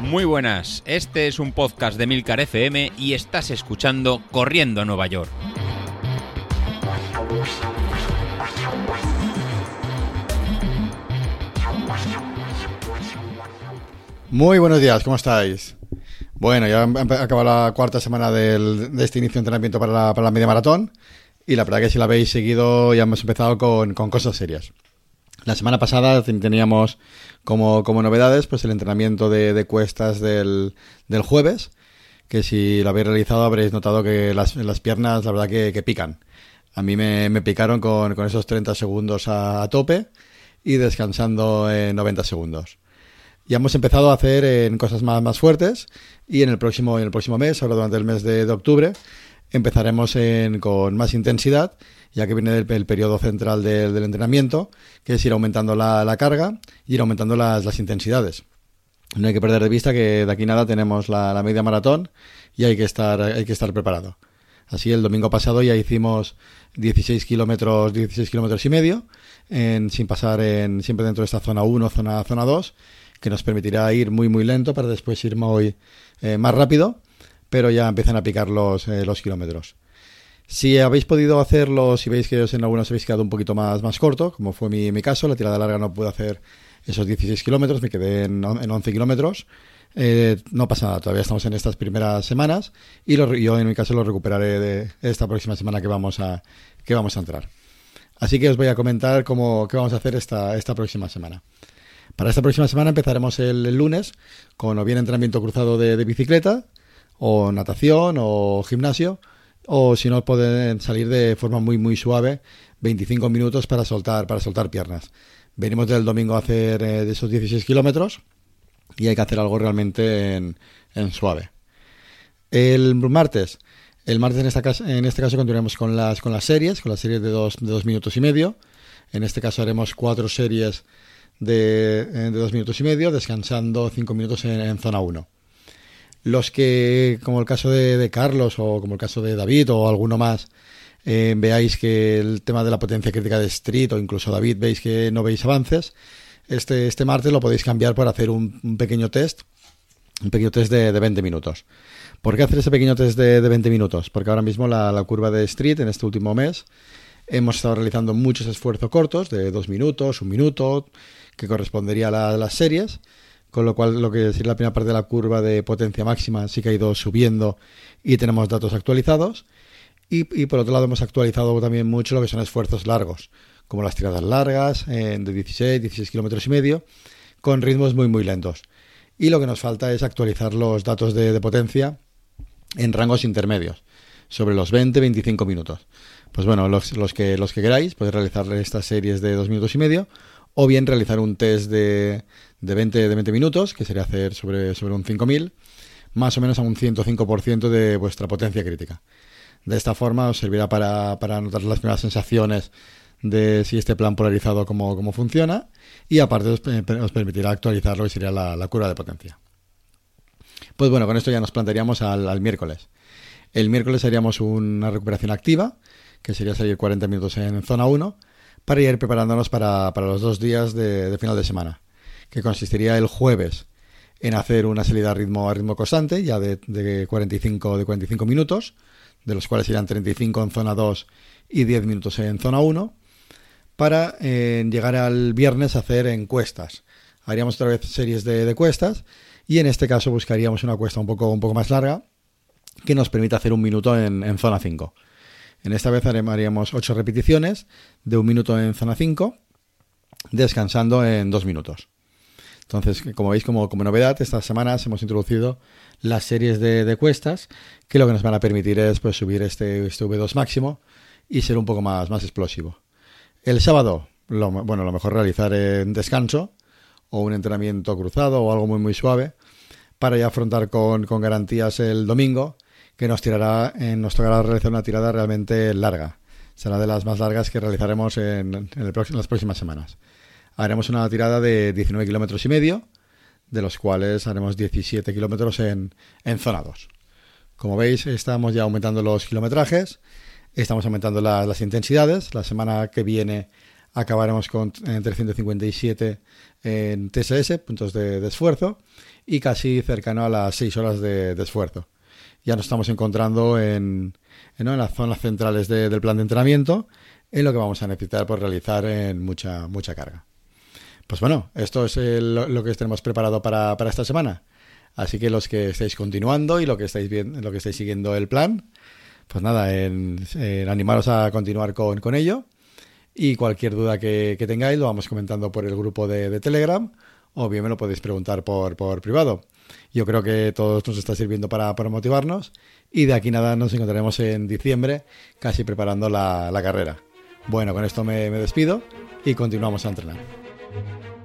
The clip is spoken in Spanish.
Muy buenas, este es un podcast de Milcar FM y estás escuchando Corriendo a Nueva York. Muy buenos días, ¿cómo estáis? Bueno, ya acaba la cuarta semana de este inicio de entrenamiento para la, media maratón y la verdad que si la habéis seguido ya hemos empezado con cosas serias. La semana pasada teníamos como, como novedades pues el entrenamiento de, de cuestas del, del, jueves, que si lo habéis realizado habréis notado que las, las piernas la verdad que, que pican. A mí me, me picaron con, con, esos 30 segundos a, a, tope y descansando en 90 segundos. Ya hemos empezado a hacer en cosas más, más fuertes y en el próximo, en el próximo mes, ahora durante el mes de octubre, empezaremos en, con más intensidad, ya que viene el, periodo central del, entrenamiento, que es ir aumentando la, carga y ir aumentando las, intensidades. No hay que perder de vista que de aquí nada tenemos la, la, media maratón y hay que estar, hay que estar preparado. Así el domingo pasado ya hicimos 16 kilómetros, 16 kilómetros y medio, en, sin pasar en, siempre dentro de esta zona 1, zona, zona 2, que nos permitirá ir muy muy lento para después ir muy, eh, más rápido pero ya empiezan a picar los, eh, los kilómetros. Si habéis podido hacerlo, si veis que en algunos habéis quedado un poquito más, más corto, como fue mi, mi caso, la tirada larga no pude hacer esos 16 kilómetros, me quedé en, en 11 kilómetros. Eh, no pasa nada, todavía estamos en estas primeras semanas y lo, yo en mi caso lo recuperaré de esta próxima semana que vamos a, que vamos a entrar. Así que os voy a comentar cómo, qué vamos a hacer esta, esta próxima semana. Para esta próxima semana empezaremos el, lunes con o bien entrenamiento cruzado de bicicleta, o natación o gimnasio, o si no pueden salir de forma muy muy suave 25 minutos para soltar para soltar piernas. Venimos del domingo a hacer eh, de esos 16 kilómetros y hay que hacer algo realmente en, suave. El martes, el martes en, esta en este caso continuaremos con las con las series, con las series de dos, de dos minutos y medio. En este caso haremos cuatro series de, de dos minutos y medio, descansando cinco minutos en, en zona 1 los que, como el caso de, Carlos o como el caso de David o alguno más, eh, veáis que el tema de la potencia crítica de Street o incluso David veis que no veis avances, este, este martes lo podéis cambiar por hacer un, pequeño test, un pequeño test de, de, 20 minutos. ¿Por qué hacer ese pequeño test de, de 20 minutos? Porque ahora mismo la, curva de Street en este último mes hemos estado realizando muchos esfuerzos cortos de dos minutos, un minuto, que correspondería a, la, a las series con lo cual lo que decir la primera parte de la curva de potencia máxima sí que ha ido subiendo y tenemos datos actualizados. Y, por otro lado hemos actualizado también mucho lo que son esfuerzos largos, como las tiradas largas eh, de 16, 16 kilómetros y medio, con ritmos muy muy lentos. Y lo que nos falta es actualizar los datos de, de potencia en rangos intermedios, sobre los 20-25 minutos. Pues bueno, los, los, que, los que queráis podéis realizar estas series de 2 minutos y medio o bien realizar un test de, de, 20, de 20 minutos, que sería hacer sobre, sobre un 5000, más o menos a un 105% de vuestra potencia crítica. De esta forma os servirá para, para notar las primeras sensaciones de si este plan polarizado cómo, cómo funciona y aparte os, os, permitirá actualizar lo que sería la, la, curva de potencia. Pues bueno, con esto ya nos plantearíamos al, al miércoles. El miércoles haríamos una recuperación activa, que sería salir 40 minutos en zona 1, para ir preparándonos para, para los dos días de, final de semana, que consistiría el jueves en hacer una salida a ritmo, a ritmo constante, ya de, de, 45, de 45 minutos, de los cuales irán 35 en zona 2 y 10 minutos en zona 1, para eh, llegar al viernes a hacer encuestas. Haríamos otra vez series de, de cuestas y en este caso buscaríamos una cuesta un poco, un poco más larga que nos permita hacer un minuto en, en zona 5. En esta vez haríamos 8 repeticiones de un minuto en zona 5, descansando en 2 minutos. Entonces, como veis, como, como, novedad, estas semanas hemos introducido las series de, de, cuestas, que lo que nos van a permitir es pues, subir este, este V2 máximo y ser un poco más, más explosivo. El sábado, lo, bueno, lo mejor realizar en descanso o un entrenamiento cruzado o algo muy, muy suave para ya afrontar con, con garantías el domingo que nos tirará, en, nos tocará realizar una tirada realmente larga. Será de las más largas que realizaremos en, las próximas semanas. Haremos una tirada de 19 kilómetros y medio, de los cuales haremos 17 kilómetros en, en zona 2. Como veis, estamos ya aumentando los kilometrajes, estamos aumentando la, las intensidades. La semana que viene acabaremos con entre 157 en TSS, puntos de, esfuerzo, y casi cercano a las 6 horas de, esfuerzo. Ya nos estamos encontrando en, en, las zonas centrales del plan de entrenamiento, en lo que vamos a necesitar por realizar en mucha, mucha carga. Pues bueno, esto es lo que tenemos preparado para, para esta semana. Así que los que estáis continuando y lo que estáis viendo, lo que estáis siguiendo el plan, pues nada, en, animaros a continuar con, con ello. Y cualquier duda que, tengáis lo vamos comentando por el grupo de, Telegram o bien me lo podéis preguntar por, por privado. Yo creo que todo nos está sirviendo para, motivarnos y de aquí nada nos encontraremos en diciembre casi preparando la, carrera. Bueno, con esto me, me despido y continuamos a entrenar.